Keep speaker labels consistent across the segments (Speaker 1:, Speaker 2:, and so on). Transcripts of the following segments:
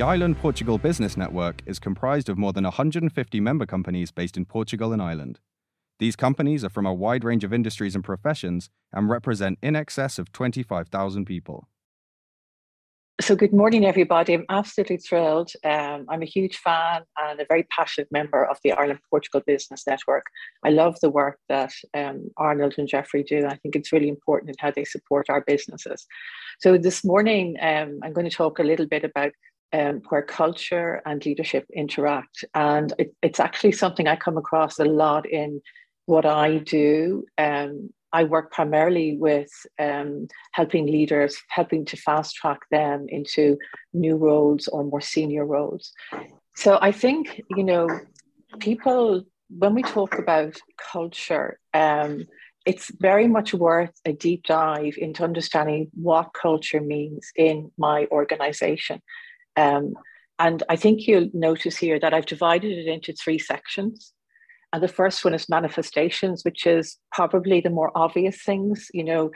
Speaker 1: The Ireland Portugal Business Network is comprised of more than 150 member companies based in Portugal and Ireland. These companies are from a wide range of industries and professions and represent in excess of 25,000 people.
Speaker 2: So, good morning, everybody. I'm absolutely thrilled. Um, I'm a huge fan and a very passionate member of the Ireland Portugal Business Network. I love the work that um, Arnold and Jeffrey do. I think it's really important in how they support our businesses. So, this morning, um, I'm going to talk a little bit about um, where culture and leadership interact. And it, it's actually something I come across a lot in what I do um, I work primarily with um, helping leaders, helping to fast track them into new roles or more senior roles. So I think, you know, people, when we talk about culture, um, it's very much worth a deep dive into understanding what culture means in my organization. Um, and I think you'll notice here that I've divided it into three sections. And the first one is manifestations, which is probably the more obvious things. You know,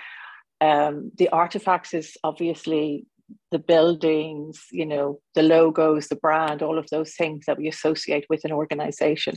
Speaker 2: um, the artifacts is obviously the buildings, you know, the logos, the brand, all of those things that we associate with an organization.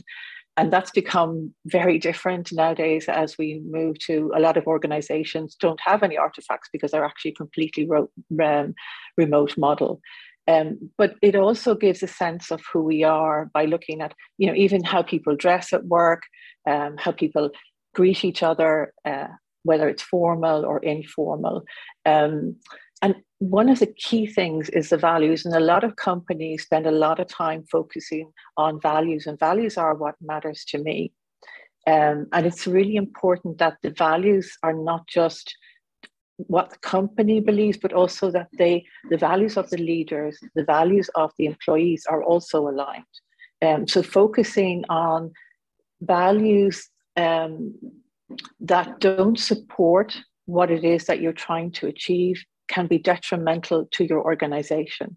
Speaker 2: And that's become very different nowadays as we move to a lot of organizations don't have any artifacts because they're actually completely ro- um, remote model. Um, but it also gives a sense of who we are by looking at, you know, even how people dress at work, um, how people greet each other, uh, whether it's formal or informal. Um, and one of the key things is the values, and a lot of companies spend a lot of time focusing on values, and values are what matters to me. Um, and it's really important that the values are not just what the company believes, but also that they, the values of the leaders, the values of the employees are also aligned. Um, so focusing on values um, that don't support what it is that you're trying to achieve can be detrimental to your organization.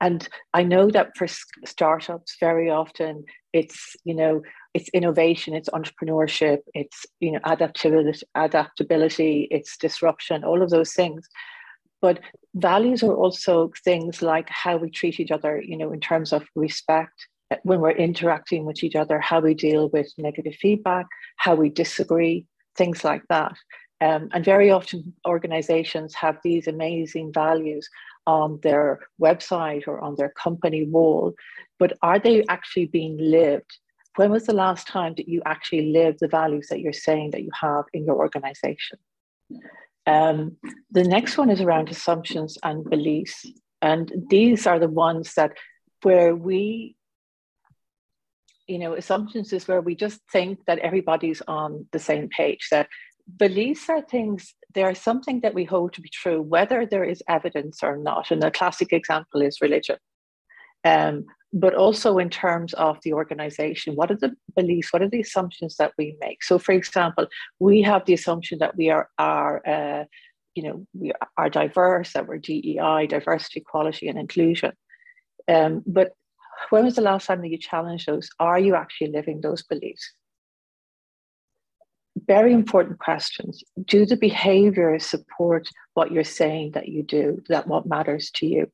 Speaker 2: And I know that for startups, very often it's you know it's innovation, it's entrepreneurship, it's you know adaptability, adaptability, it's disruption, all of those things. But values are also things like how we treat each other, you know, in terms of respect, uh, when we're interacting with each other, how we deal with negative feedback, how we disagree, things like that. Um, and very often organizations have these amazing values on their website or on their company wall, but are they actually being lived? When was the last time that you actually lived the values that you're saying that you have in your organization? Um, the next one is around assumptions and beliefs. And these are the ones that where we, you know, assumptions is where we just think that everybody's on the same page, that beliefs are things they are something that we hold to be true whether there is evidence or not and a classic example is religion um, but also in terms of the organization what are the beliefs what are the assumptions that we make so for example we have the assumption that we are are uh, you know we are diverse that we're dei diversity equality and inclusion um, but when was the last time that you challenged those are you actually living those beliefs very important questions. Do the behaviors support what you're saying that you do, that what matters to you?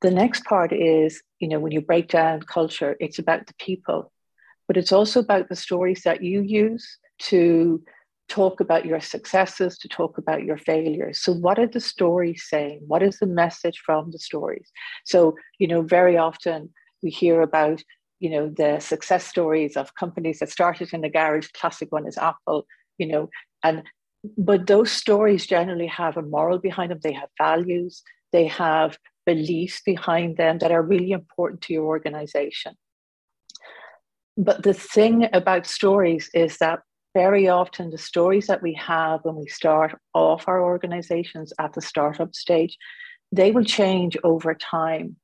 Speaker 2: The next part is, you know, when you break down culture, it's about the people, but it's also about the stories that you use to talk about your successes, to talk about your failures. So, what are the stories saying? What is the message from the stories? So, you know, very often we hear about you know the success stories of companies that started in the garage classic one is apple you know and but those stories generally have a moral behind them they have values they have beliefs behind them that are really important to your organization. But the thing about stories is that very often the stories that we have when we start off our organizations at the startup stage they will change over time.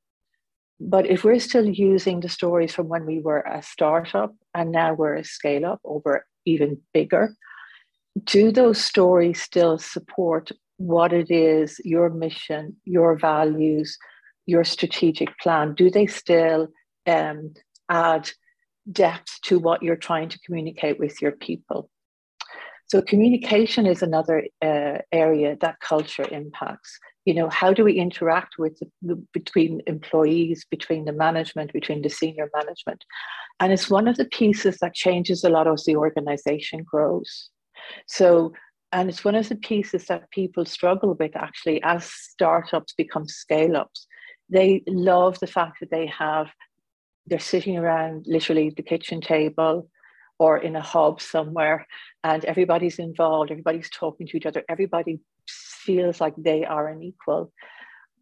Speaker 2: But if we're still using the stories from when we were a startup and now we're a scale up or we're even bigger, do those stories still support what it is, your mission, your values, your strategic plan? Do they still um, add depth to what you're trying to communicate with your people? So communication is another uh, area that culture impacts. You know, how do we interact with the, between employees, between the management, between the senior management? And it's one of the pieces that changes a lot as the organization grows. So, and it's one of the pieces that people struggle with actually as startups become scale ups. They love the fact that they have, they're sitting around literally the kitchen table or in a hub somewhere and everybody's involved, everybody's talking to each other, everybody feels like they are an equal.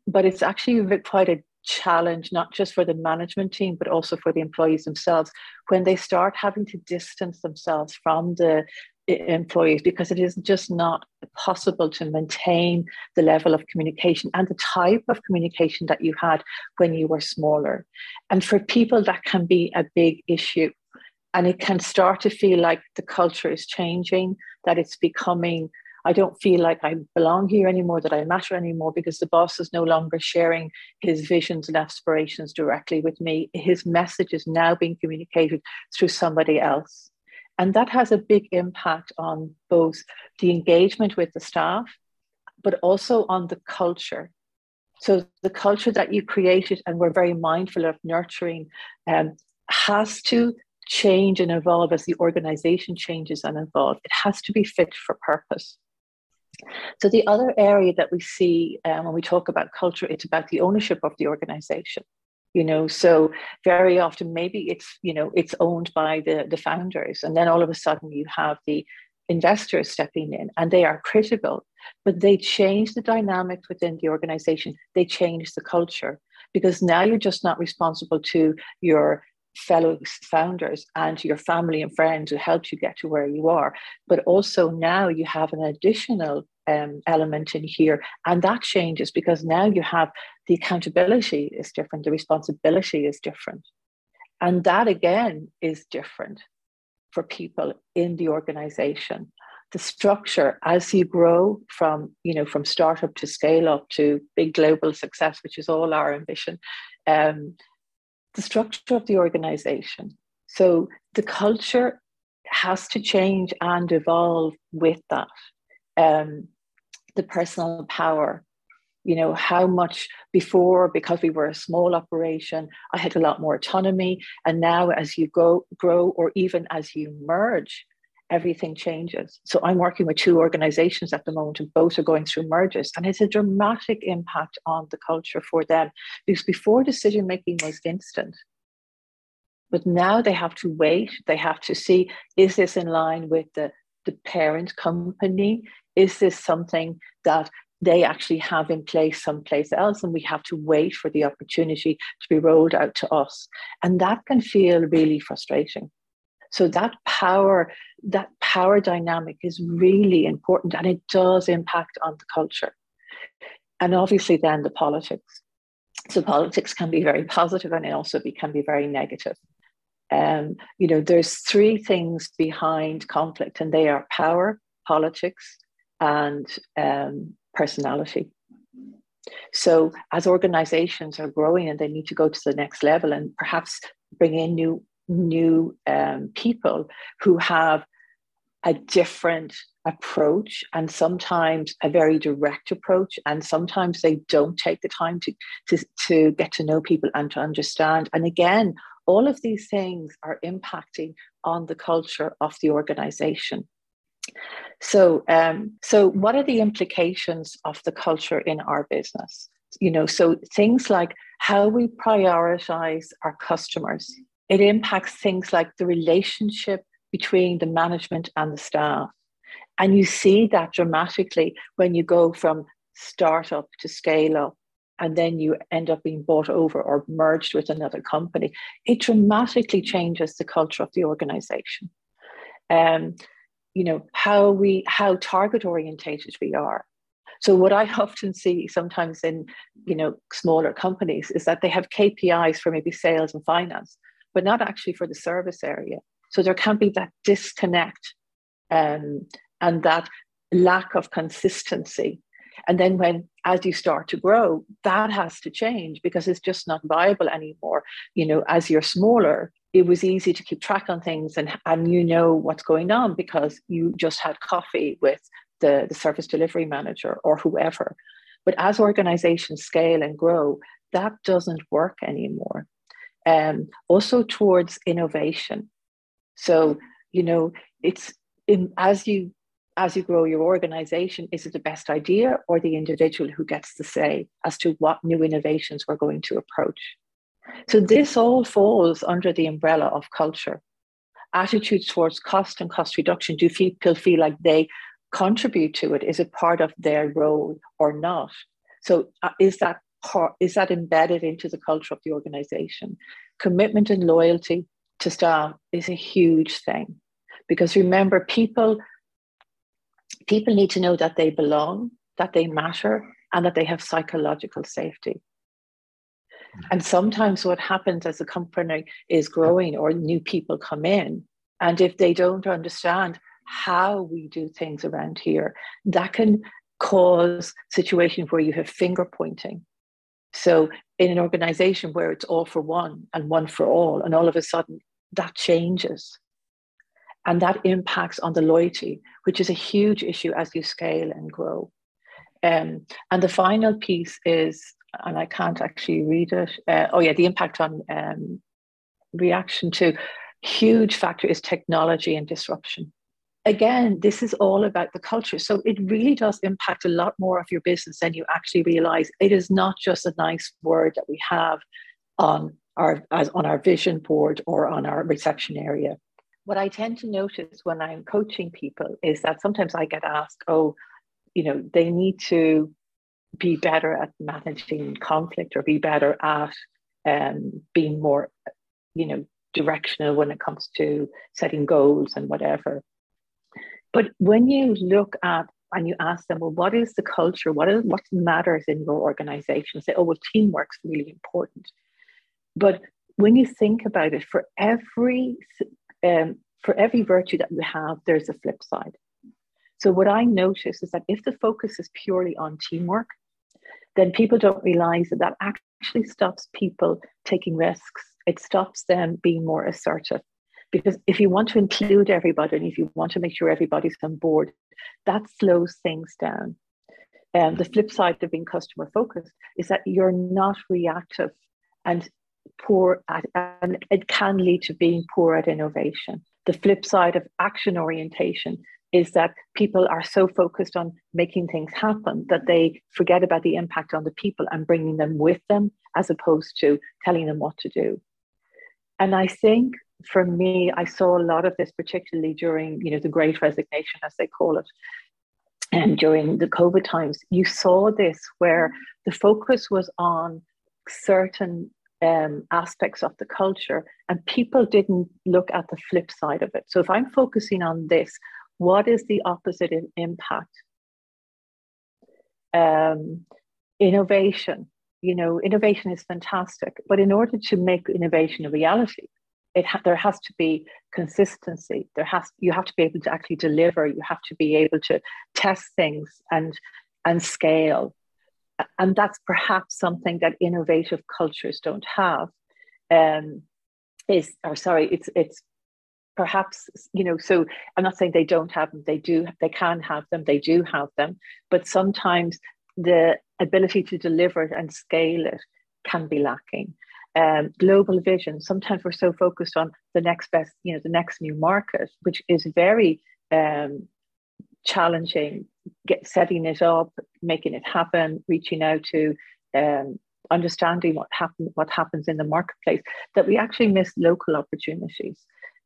Speaker 2: But it's actually quite a challenge, not just for the management team, but also for the employees themselves when they start having to distance themselves from the employees because it is just not possible to maintain the level of communication and the type of communication that you had when you were smaller. And for people, that can be a big issue and it can start to feel like the culture is changing, that it's becoming, I don't feel like I belong here anymore, that I matter anymore, because the boss is no longer sharing his visions and aspirations directly with me. His message is now being communicated through somebody else. And that has a big impact on both the engagement with the staff, but also on the culture. So the culture that you created and we're very mindful of nurturing um, has to change and evolve as the organization changes and evolves. It has to be fit for purpose. So the other area that we see um, when we talk about culture, it's about the ownership of the organization. You know, so very often maybe it's you know it's owned by the the founders, and then all of a sudden you have the investors stepping in, and they are critical, but they change the dynamics within the organization. They change the culture because now you're just not responsible to your fellow founders and your family and friends who helped you get to where you are. But also now you have an additional um, element in here, and that changes because now you have the accountability is different, the responsibility is different. And that again is different for people in the organization. The structure as you grow from, you know, from startup to scale up to big global success, which is all our ambition, um, the structure of the organization. So the culture has to change and evolve with that. Um, the personal power, you know, how much before, because we were a small operation, I had a lot more autonomy. And now, as you go, grow, or even as you merge, everything changes. So I'm working with two organizations at the moment, and both are going through mergers. And it's a dramatic impact on the culture for them because before decision making was instant. But now they have to wait, they have to see is this in line with the, the parent company? Is this something that they actually have in place someplace else and we have to wait for the opportunity to be rolled out to us and that can feel really frustrating so that power, that power dynamic is really important and it does impact on the culture. And obviously then the politics. So politics can be very positive and it also be, can be very negative. Um, you know, there's three things behind conflict, and they are power, politics, and um, personality. So, as organizations are growing and they need to go to the next level and perhaps bring in new new um, people who have a different approach and sometimes a very direct approach and sometimes they don't take the time to, to, to get to know people and to understand and again all of these things are impacting on the culture of the organization. So um, so what are the implications of the culture in our business? You know so things like how we prioritize our customers it impacts things like the relationship between the management and the staff. And you see that dramatically when you go from startup to scale up and then you end up being bought over or merged with another company. It dramatically changes the culture of the organization. Um, you know how we how target orientated we are so what i often see sometimes in you know smaller companies is that they have kpis for maybe sales and finance but not actually for the service area. So there can be that disconnect um, and that lack of consistency. And then when as you start to grow, that has to change because it's just not viable anymore. You know, as you're smaller, it was easy to keep track on things and, and you know what's going on because you just had coffee with the, the service delivery manager or whoever. But as organizations scale and grow, that doesn't work anymore. Um, also towards innovation. So, you know, it's in, as you as you grow your organization, is it the best idea or the individual who gets to say as to what new innovations we're going to approach? So this all falls under the umbrella of culture. Attitudes towards cost and cost reduction, do people feel like they contribute to it? Is it part of their role or not? So uh, is that part, is that embedded into the culture of the organization? Commitment and loyalty to staff is a huge thing. Because remember, people people need to know that they belong, that they matter, and that they have psychological safety. Mm-hmm. And sometimes what happens as a company is growing or new people come in. And if they don't understand how we do things around here, that can cause situations where you have finger pointing. So in an organization where it's all for one and one for all, and all of a sudden that changes. And that impacts on the loyalty, which is a huge issue as you scale and grow. Um, and the final piece is, and I can't actually read it. Uh, oh, yeah, the impact on um, reaction to huge factor is technology and disruption. Again, this is all about the culture. So it really does impact a lot more of your business than you actually realize. It is not just a nice word that we have on our as on our vision board or on our reception area what I tend to notice when I'm coaching people is that sometimes I get asked, oh, you know, they need to be better at managing conflict or be better at um, being more, you know, directional when it comes to setting goals and whatever. But when you look at and you ask them, well, what is the culture? What is what matters in your organization? Say, oh, well, teamwork's really important. But when you think about it, for every um, for every virtue that you have, there's a flip side. So, what I notice is that if the focus is purely on teamwork, then people don't realize that that actually stops people taking risks. It stops them being more assertive. Because if you want to include everybody and if you want to make sure everybody's on board, that slows things down. And the flip side of being customer focused is that you're not reactive and poor at, and it can lead to being poor at innovation. The flip side of action orientation is that people are so focused on making things happen that they forget about the impact on the people and bringing them with them as opposed to telling them what to do. And I think for me, I saw a lot of this, particularly during you know the Great Resignation, as they call it, and during the COVID times. You saw this where the focus was on certain um, aspects of the culture, and people didn't look at the flip side of it. So if I'm focusing on this, what is the opposite impact? Um, innovation. You know, innovation is fantastic, but in order to make innovation a reality, it ha- there has to be consistency. There has you have to be able to actually deliver. You have to be able to test things and and scale and that's perhaps something that innovative cultures don't have. Um, is or sorry, it's it's perhaps you know. So I'm not saying they don't have them. They do. They can have them. They do have them. But sometimes the ability to deliver it and scale it can be lacking. Um, global vision. Sometimes we're so focused on the next best, you know, the next new market, which is very um, challenging get setting it up, making it happen, reaching out to um, understanding what happen what happens in the marketplace, that we actually miss local opportunities.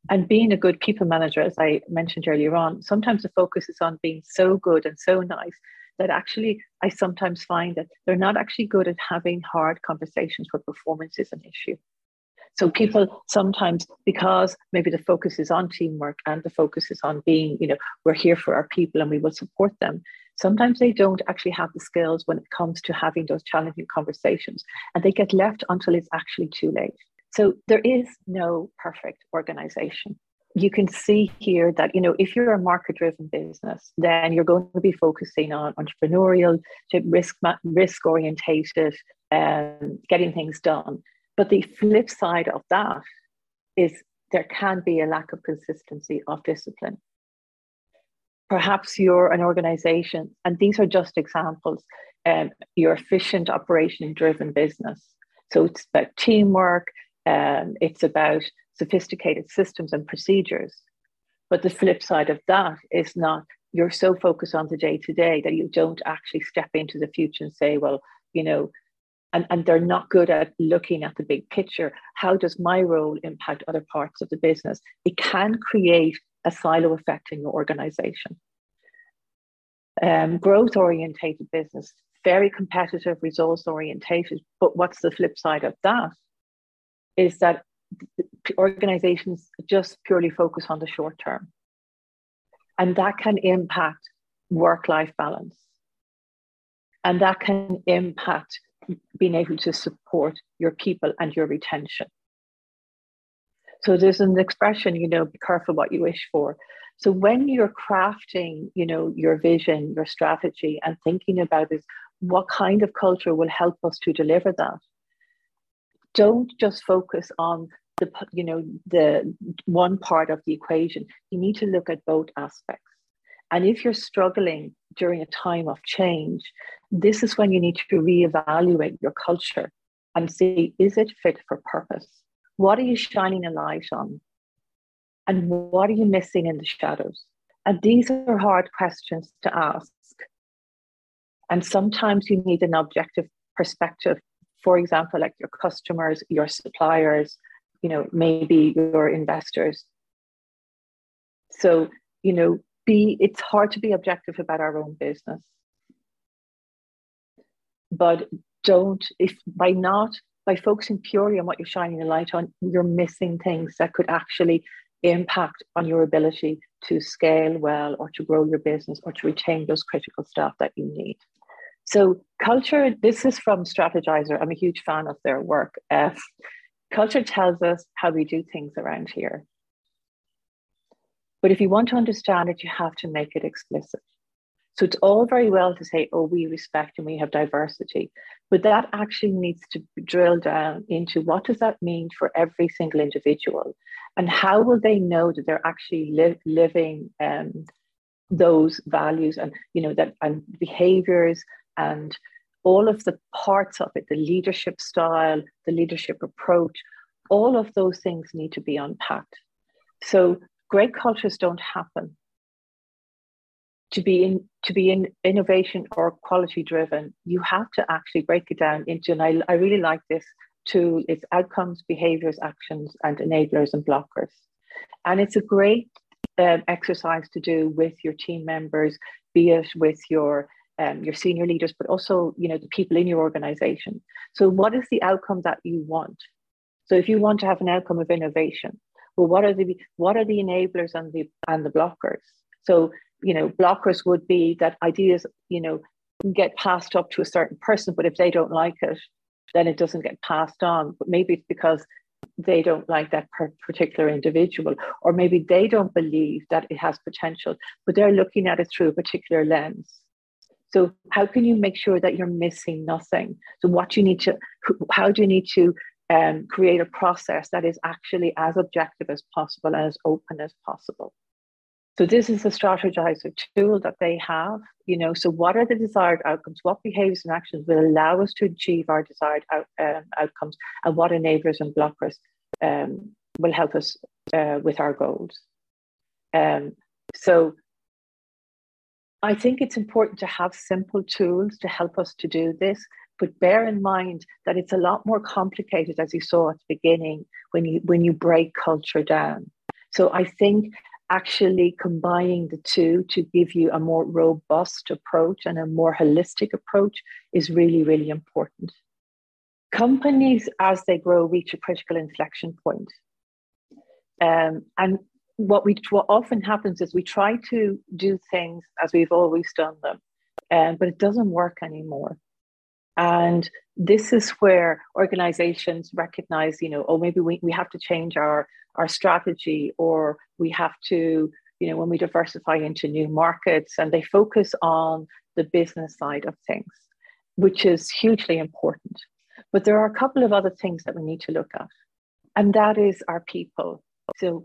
Speaker 2: And being a good people manager, as I mentioned earlier on, sometimes the focus is on being so good and so nice that actually I sometimes find that they're not actually good at having hard conversations where performance is an issue. So people sometimes, because maybe the focus is on teamwork and the focus is on being, you know, we're here for our people and we will support them. Sometimes they don't actually have the skills when it comes to having those challenging conversations and they get left until it's actually too late. So there is no perfect organization. You can see here that, you know, if you're a market driven business, then you're going to be focusing on entrepreneurial, risk, risk orientated, um, getting things done. But the flip side of that is there can be a lack of consistency of discipline. Perhaps you're an organization, and these are just examples, um, efficient, operation driven business. So it's about teamwork, um, it's about sophisticated systems and procedures. But the flip side of that is not you're so focused on the day to day that you don't actually step into the future and say, well, you know, and, and they're not good at looking at the big picture. How does my role impact other parts of the business? It can create a silo effect in your organization. Um, growth orientated business, very competitive, resource orientated. But what's the flip side of that? Is that organizations just purely focus on the short term. And that can impact work life balance. And that can impact being able to support your people and your retention. So there's an expression, you know, be careful what you wish for. So when you're crafting, you know, your vision, your strategy, and thinking about this, what kind of culture will help us to deliver that? Don't just focus on the, you know, the one part of the equation. You need to look at both aspects. And if you're struggling during a time of change, this is when you need to reevaluate your culture and see is it fit for purpose? What are you shining a light on? And what are you missing in the shadows? And these are hard questions to ask. And sometimes you need an objective perspective. For example, like your customers, your suppliers, you know, maybe your investors. So, you know, be it's hard to be objective about our own business. But don't if by not by focusing purely on what you're shining a light on you're missing things that could actually impact on your ability to scale well or to grow your business or to retain those critical staff that you need. So culture this is from Strategyzer. I'm a huge fan of their work. Uh, culture tells us how we do things around here but if you want to understand it, you have to make it explicit. So it's all very well to say, oh, we respect and we have diversity, but that actually needs to drill down into what does that mean for every single individual, and how will they know that they're actually li- living um, those values and you know that and behaviors and all of the parts of it, the leadership style, the leadership approach, all of those things need to be unpacked. So great cultures don't happen. To be in to be in innovation or quality driven, you have to actually break it down into, and I, I really like this tool, it's outcomes, behaviors, actions, and enablers and blockers. And it's a great um, exercise to do with your team members, be it with your um, your senior leaders, but also you know the people in your organization. So, what is the outcome that you want? So, if you want to have an outcome of innovation, well, what are the what are the enablers and the and the blockers? So, you know, blockers would be that ideas, you know, get passed up to a certain person, but if they don't like it, then it doesn't get passed on. But maybe it's because they don't like that particular individual, or maybe they don't believe that it has potential, but they're looking at it through a particular lens. So, how can you make sure that you're missing nothing? So, what you need to, how do you need to um, create a process that is actually as objective as possible and as open as possible. So this is a Strategyzer tool that they have, you know, so what are the desired outcomes? What behaviors and actions will allow us to achieve our desired out, um, outcomes? And what enablers and blockers um, will help us uh, with our goals? Um, so I think it's important to have simple tools to help us to do this but bear in mind that it's a lot more complicated, as you saw at the beginning, when you when you break culture down. So I think actually combining the two to give you a more robust approach and a more holistic approach is really, really important. Companies, as they grow, reach a critical inflection point. Um, and what we what often happens is we try to do things as we've always done them, um, but it doesn't work anymore. And this is where organizations recognize, you know, oh, maybe we, we have to change our, our strategy or we have to, you know, when we diversify into new markets and they focus on the business side of things, which is hugely important. But there are a couple of other things that we need to look at. and that is our people. So,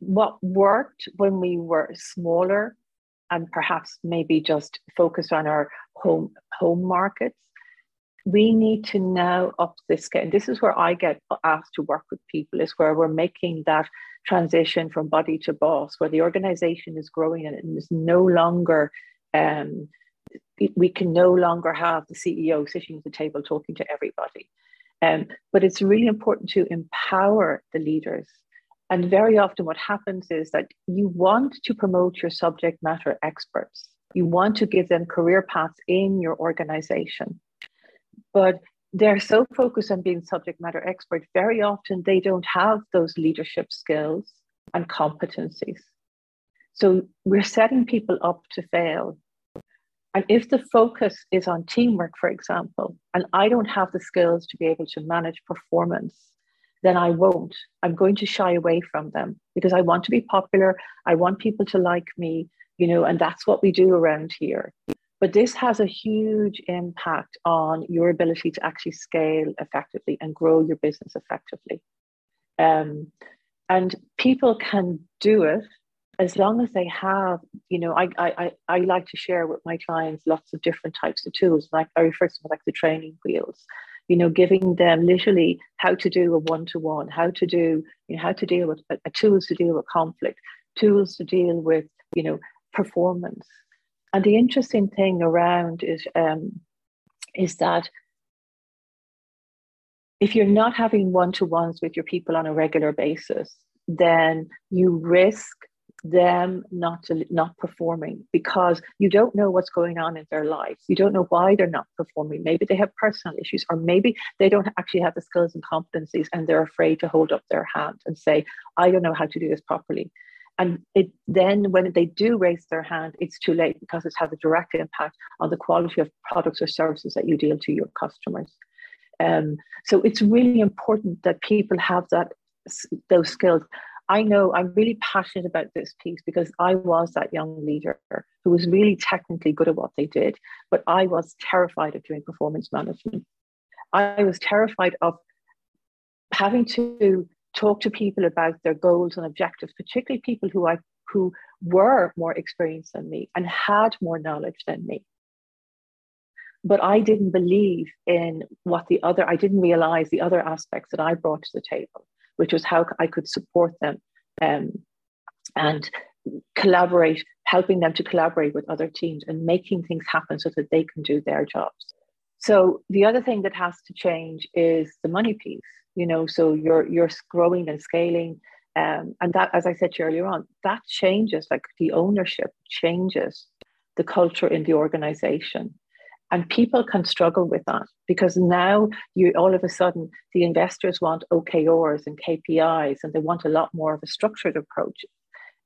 Speaker 2: what worked when we were smaller and perhaps maybe just focused on our home home markets, we need to now up this scale. And this is where I get asked to work with people, is where we're making that transition from body to boss, where the organization is growing and is no longer um, we can no longer have the CEO sitting at the table talking to everybody. Um, but it's really important to empower the leaders. And very often, what happens is that you want to promote your subject matter experts. You want to give them career paths in your organization. But they're so focused on being subject matter expert, very often they don't have those leadership skills and competencies. So we're setting people up to fail and if the focus is on teamwork, for example, and I don't have the skills to be able to manage performance, then I won't. I'm going to shy away from them because I want to be popular. I want people to like me, you know, and that's what we do around here. But this has a huge impact on your ability to actually scale effectively and grow your business effectively. Um, and people can do it as long as they have, you know, I, I, I like to share with my clients lots of different types of tools. Like I refer to them like the training wheels, you know, giving them literally how to do a one-to-one, how to do, you know, how to deal with uh, tools to deal with conflict, tools to deal with, you know, performance. And the interesting thing around is um, is that if you're not having one-to-ones with your people on a regular basis, then you risk them not to not performing because you don't know what's going on in their lives you don't know why they're not performing. Maybe they have personal issues or maybe they don't actually have the skills and competencies and they're afraid to hold up their hand and say i don't know how to do this properly and it then when they do raise their hand it's too late because it has a direct impact on the quality of products or services that you deal to your customers um, so it's really important that people have that those skills I know I'm really passionate about this piece because I was that young leader who was really technically good at what they did, but I was terrified of doing performance management. I was terrified of having to talk to people about their goals and objectives, particularly people who I who were more experienced than me and had more knowledge than me. But I didn't believe in what the other, I didn't realize the other aspects that I brought to the table which was how I could support them um, and collaborate, helping them to collaborate with other teams and making things happen so that they can do their jobs. So the other thing that has to change is the money piece. You know, so you're you're growing and scaling, um, and that, as I said to you earlier on, that changes. Like the ownership changes the culture in the organization. And people can struggle with that because now you all of a sudden the investors want OKRs and KPIs and they want a lot more of a structured approach.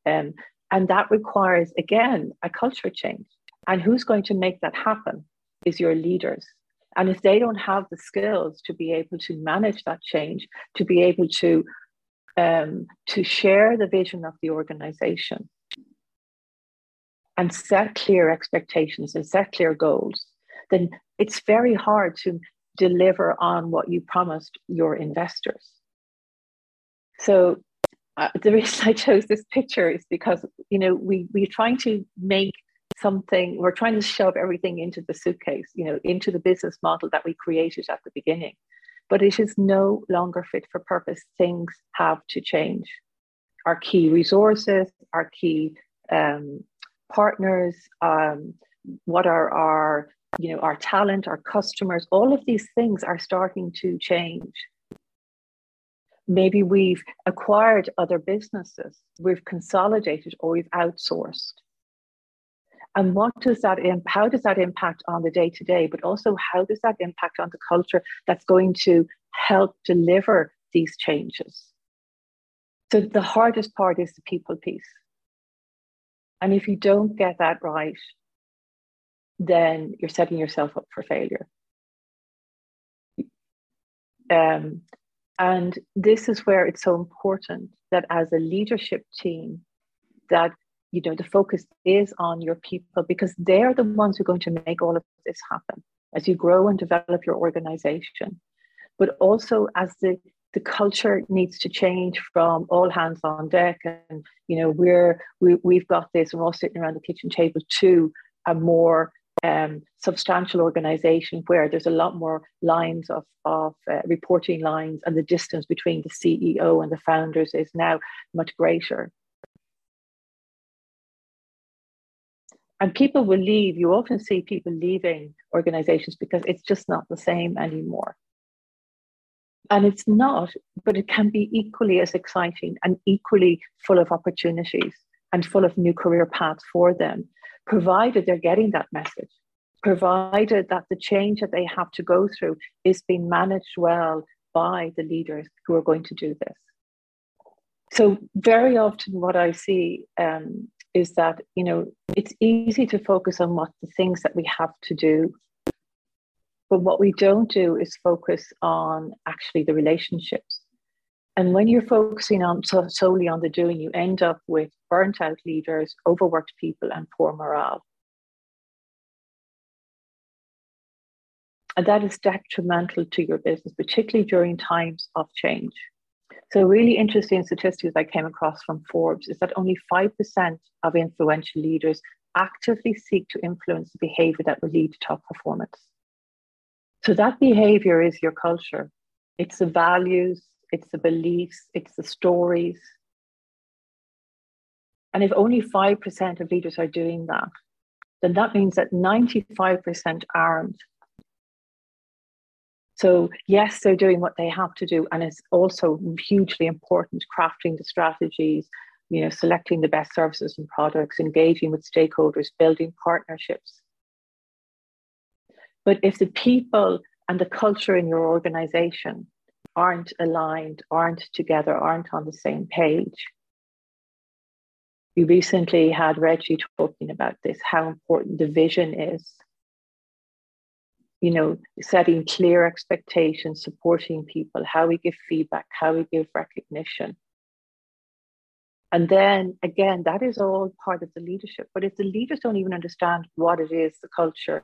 Speaker 2: Um, and that requires, again, a culture change. And who's going to make that happen is your leaders. And if they don't have the skills to be able to manage that change, to be able to um, to share the vision of the organization and set clear expectations and set clear goals, then it's very hard to deliver on what you promised your investors. So uh, the reason I chose this picture is because you know we we're trying to make something we're trying to shove everything into the suitcase you know into the business model that we created at the beginning. But it is no longer fit for purpose. Things have to change. Our key resources our key um, partners um, what are our you know our talent our customers all of these things are starting to change. Maybe we've acquired other businesses we've consolidated or we've outsourced and what does that imp- how does that impact on the day to day but also how does that impact on the culture that's going to help deliver these changes so the hardest part is the people piece and if you don't get that right then you're setting yourself up for failure. Um, and this is where it's so important that as a leadership team, that you know the focus is on your people because they're the ones who are going to make all of this happen as you grow and develop your organization. But also as the the culture needs to change from all hands on deck and you know we're we, we've got this and we're all sitting around the kitchen table to a more um, substantial organization where there's a lot more lines of, of uh, reporting lines and the distance between the ceo and the founders is now much greater and people will leave you often see people leaving organizations because it's just not the same anymore and it's not, but it can be equally as exciting and equally full of opportunities and full of new career paths for them, provided they're getting that message, provided that the change that they have to go through is being managed well by the leaders who are going to do this. So, very often, what I see um, is that you know it's easy to focus on what the things that we have to do but what we don't do is focus on actually the relationships. And when you're focusing on so, solely on the doing, you end up with burnt out leaders, overworked people, and poor morale. And that is detrimental to your business, particularly during times of change. So, really interesting statistics I came across from Forbes is that only 5% of influential leaders actively seek to influence the behavior that will lead to top performance. So that behavior is your culture. It's the values, it's the beliefs, it's the stories. And if only 5% of leaders are doing that, then that means that 95% aren't. So, yes, they're doing what they have to do. And it's also hugely important crafting the strategies, you know, selecting the best services and products, engaging with stakeholders, building partnerships. But if the people and the culture in your organization aren't aligned, aren't together, aren't on the same page, we recently had Reggie talking about this, how important the vision is. You know, setting clear expectations, supporting people, how we give feedback, how we give recognition. And then again, that is all part of the leadership. But if the leaders don't even understand what it is, the culture,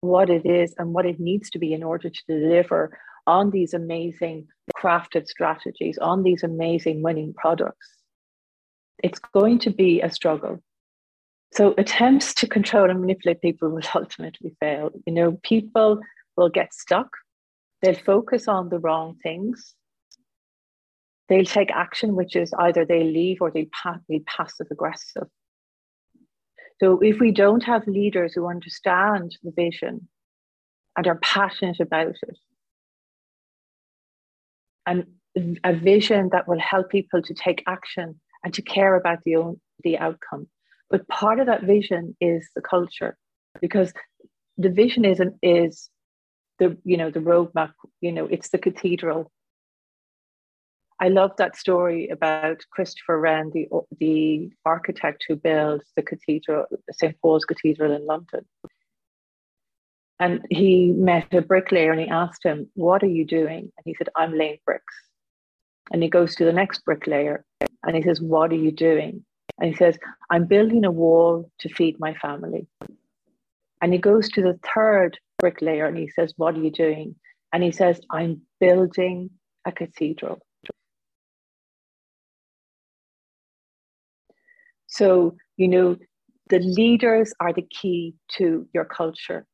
Speaker 2: what it is and what it needs to be in order to deliver on these amazing crafted strategies, on these amazing winning products. It's going to be a struggle. So attempts to control and manipulate people will ultimately fail. You know, people will get stuck. They'll focus on the wrong things. They'll take action, which is either they leave or they be passive aggressive. So if we don't have leaders who understand the vision and are passionate about it, and a vision that will help people to take action and to care about the, own, the outcome. But part of that vision is the culture, because the vision is, is the you know the roadmap. You know, it's the cathedral I love that story about Christopher Wren, the, the architect who built the cathedral, St. Paul's Cathedral in London. And he met a bricklayer and he asked him, What are you doing? And he said, I'm laying bricks. And he goes to the next bricklayer and he says, What are you doing? And he says, I'm building a wall to feed my family. And he goes to the third bricklayer and he says, What are you doing? And he says, I'm building a cathedral. So, you know, the leaders are the key to your culture.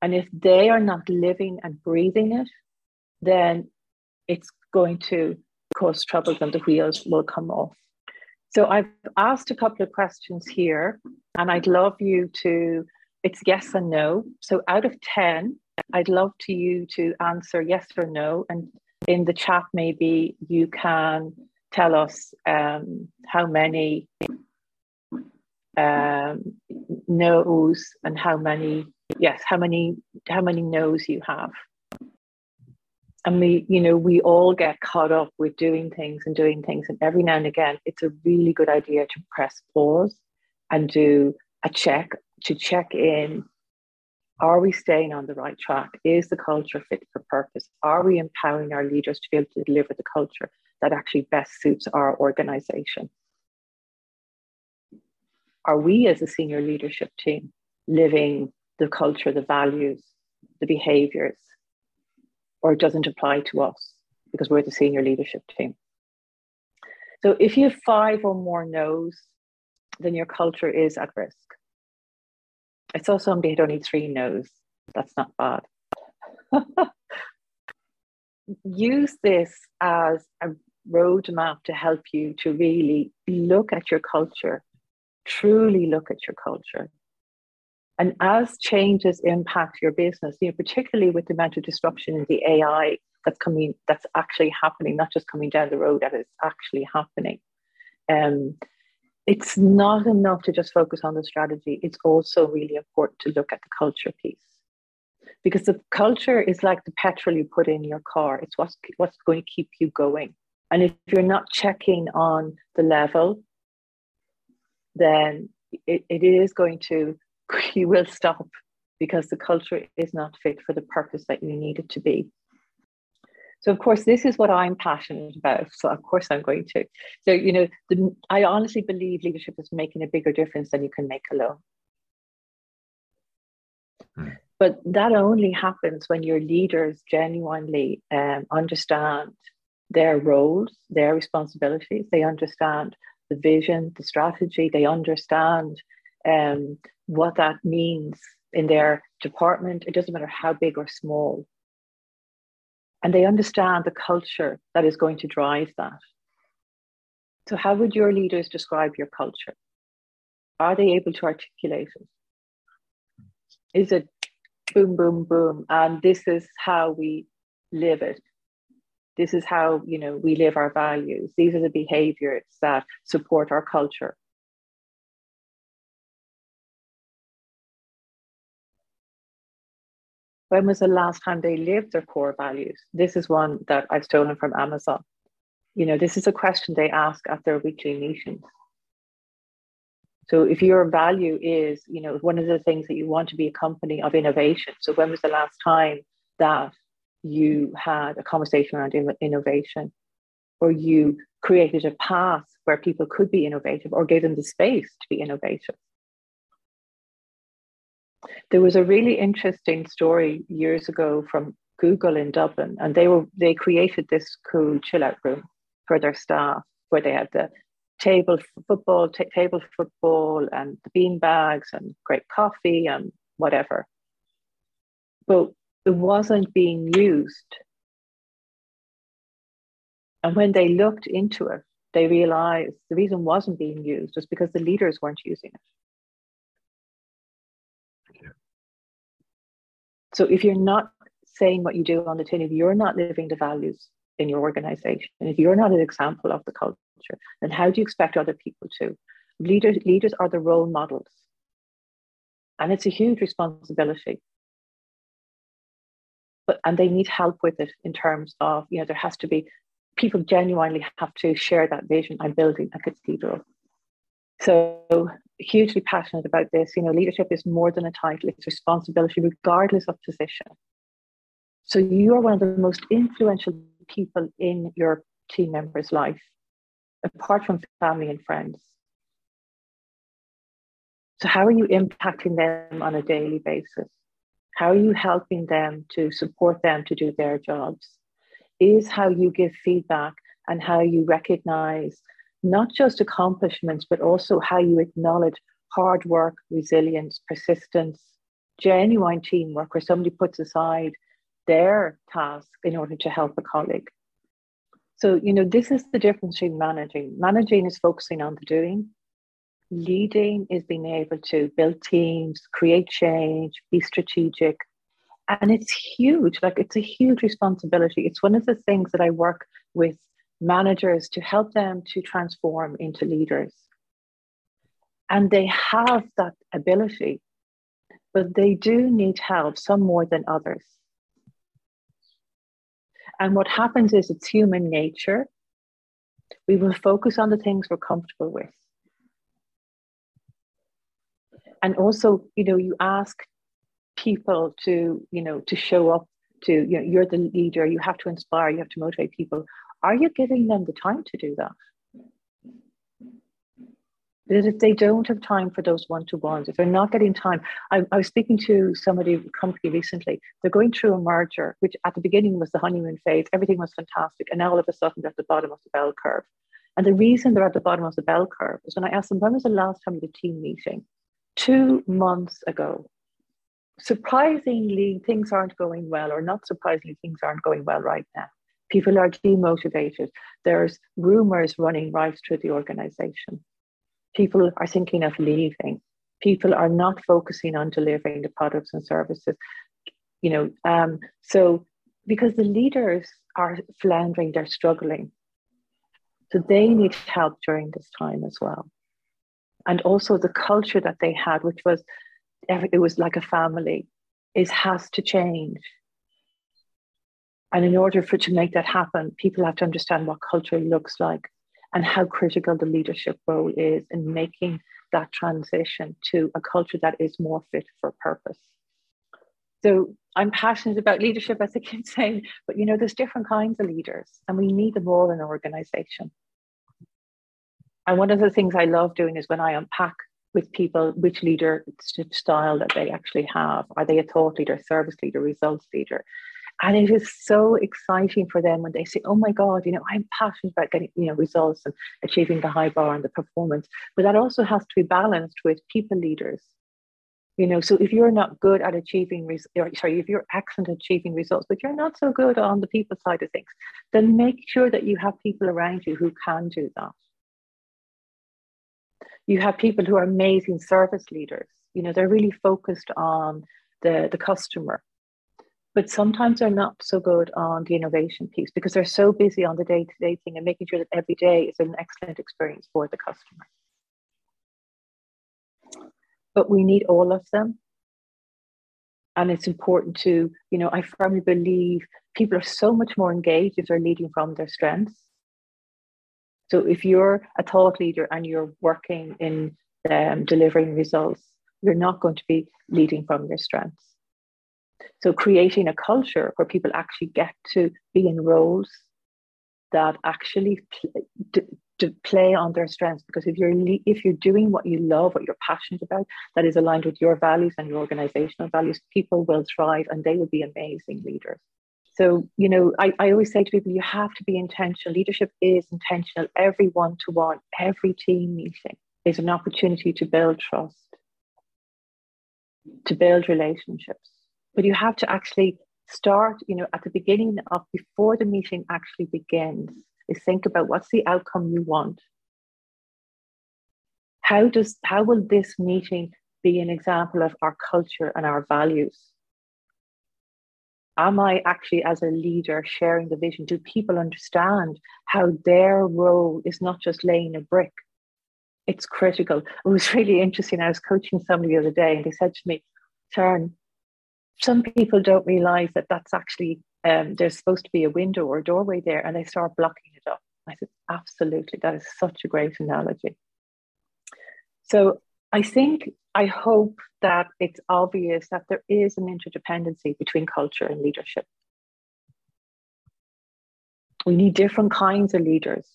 Speaker 2: And if they are not living and breathing it, then it's going to cause trouble and the wheels will come off. So I've asked a couple of questions here, and I'd love you to, it's yes and no. So out of 10, I'd love to you to answer yes or no. And in the chat, maybe you can tell us um, how many um, no's and how many yes how many how many no's you have and we you know we all get caught up with doing things and doing things and every now and again it's a really good idea to press pause and do a check to check in. Are we staying on the right track? Is the culture fit for purpose? Are we empowering our leaders to be able to deliver the culture that actually best suits our organization? Are we as a senior leadership team living the culture, the values, the behaviors, or it doesn't apply to us? because we're the senior leadership team. So if you have five or more no's, then your culture is at risk. I saw somebody had only three no's. That's not bad. Use this as a roadmap to help you to really look at your culture, truly look at your culture. And as changes impact your business, you know, particularly with the amount of disruption in the AI that's coming, that's actually happening, not just coming down the road, that is actually happening. Um, it's not enough to just focus on the strategy. It's also really important to look at the culture piece because the culture is like the petrol you put in your car. It's what's what's going to keep you going. And if you're not checking on the level, then it, it is going to you will stop because the culture is not fit for the purpose that you need it to be. So, of course, this is what I'm passionate about. So, of course, I'm going to. So, you know, the, I honestly believe leadership is making a bigger difference than you can make alone. Hmm. But that only happens when your leaders genuinely um, understand their roles, their responsibilities. They understand the vision, the strategy. They understand um, what that means in their department. It doesn't matter how big or small. And they understand the culture that is going to drive that. So, how would your leaders describe your culture? Are they able to articulate it? Is it boom, boom, boom, and this is how we live it? This is how you know we live our values. These are the behaviors that support our culture. When was the last time they lived their core values? This is one that I've stolen from Amazon. You know, this is a question they ask at their weekly meetings. So if your value is, you know, one of the things that you want to be a company of innovation. So when was the last time that you had a conversation around innovation or you created a path where people could be innovative or gave them the space to be innovative? There was a really interesting story years ago from Google in Dublin, and they were they created this cool chill out room for their staff where they had the table football, t- table football, and the bean bags and great coffee and whatever. But it wasn't being used. And when they looked into it, they realized the reason wasn't being used was because the leaders weren't using it. So if you're not saying what you do on the tin, if you're not living the values in your organization, and if you're not an example of the culture, then how do you expect other people to? Leaders, leaders are the role models. And it's a huge responsibility. But and they need help with it in terms of, you know, there has to be people genuinely have to share that vision. I'm building a cathedral. So hugely passionate about this. You know, leadership is more than a title, it's responsibility, regardless of position. So you are one of the most influential people in your team member's life, apart from family and friends. So, how are you impacting them on a daily basis? How are you helping them to support them to do their jobs? Is how you give feedback and how you recognize not just accomplishments, but also how you acknowledge hard work, resilience, persistence, genuine teamwork, where somebody puts aside their task in order to help a colleague. So, you know, this is the difference between managing. Managing is focusing on the doing. Leading is being able to build teams, create change, be strategic. And it's huge. Like, it's a huge responsibility. It's one of the things that I work with managers to help them to transform into leaders. And they have that ability, but they do need help, some more than others. And what happens is it's human nature. We will focus on the things we're comfortable with. And also, you know, you ask people to, you know, to show up to, you know, you're the leader, you have to inspire, you have to motivate people. Are you giving them the time to do that? that if they don't have time for those one-to-ones, if they're not getting time, I, I, was speaking to somebody, a company recently, they're going through a merger, which at the beginning was the honeymoon phase, everything was fantastic, and now all of a sudden they're at the bottom of the bell curve. And the reason they're at the bottom of the bell curve is when I asked them, when was the last time the team meeting? Two months ago. Surprisingly, things aren't going well, or not surprisingly, things aren't going well right now. People are demotivated. There's rumors running right through the organization people are thinking of leaving. People are not focusing on delivering the products and services. You know, um, so because the leaders are floundering, they're struggling. So they need help during this time as well. And also the culture that they had, which was it was like a family, is has to change. And in order for to make that happen, people have to understand what culture looks like and how critical the leadership role is in making that transition to a culture that is more fit for purpose. So I'm passionate about leadership, as I keep saying, but you know, there's different kinds of leaders, and we need them all in an organization. And one of the things I love doing is when I unpack with people which leadership style that they actually have. Are they a thought leader, service leader, results leader? And it is so exciting for them when they say, oh my God, you know, I'm passionate about getting, you know, results and achieving the high bar and the performance. But that also has to be balanced with people leaders. You know, so if you're not good at achieving, res- or, sorry, if you're excellent at achieving results, but you're not so good on the people side of things, then make sure that you have people around you who can do that. You have people who are amazing service leaders. You know, they're really focused on the, the customer but sometimes they're not so good on the innovation piece because they're so busy on the day to day thing and making sure that every day is an excellent experience for the customer. But we need all of them. And it's important to, you know, I firmly believe people are so much more engaged if they're leading from their strengths. So if you're a thought leader and you're working in um, delivering results, you're not going to be leading from your strengths. So creating a culture where people actually get to be in roles that actually to, to play on their strengths. Because if you're if you're doing what you love what you're passionate about that is aligned with your values and your organizational values people will thrive and they will be amazing leaders. So you know I, I always say to people you have to be intentional. Leadership is intentional. Every one-to-one every team meeting is an opportunity to build trust to build relationships but you have to actually start, you know, at the beginning of before the meeting actually begins, is think about what's the outcome you want. How does how will this meeting be an example of our culture and our values? Am I actually, as a leader, sharing the vision? Do people understand how their role is not just laying a brick? It's critical. It was really interesting. I was coaching somebody the other day, and they said to me, Sharon, some people don't realize that that's actually um, there's supposed to be a window or a doorway there and they start blocking it up. I said, absolutely, that is such a great analogy. So I think, I hope that it's obvious that there is an interdependency between culture and leadership. We need different kinds of leaders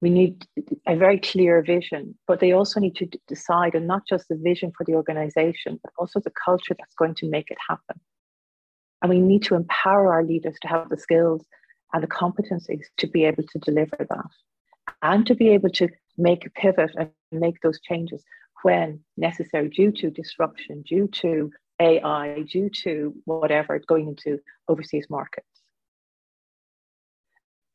Speaker 2: we need a very clear vision, but they also need to decide on not just the vision for the organization, but also the culture that's going to make it happen. And we need to empower our leaders to have the skills and the competencies to be able to deliver that and to be able to make a pivot and make those changes when necessary due to disruption, due to AI, due to whatever going into overseas markets.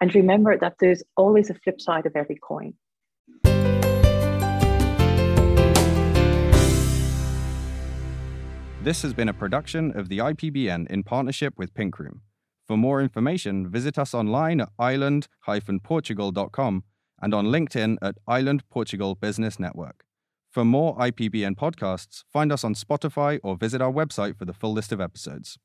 Speaker 2: And remember that there's always a flip side of every coin.
Speaker 1: This has been a production of the IPBN in partnership with Pink Room. For more information, visit us online at ireland-portugal.com and on LinkedIn at Ireland Portugal Business Network. For more IPBN podcasts, find us on Spotify or visit our website for the full list of episodes.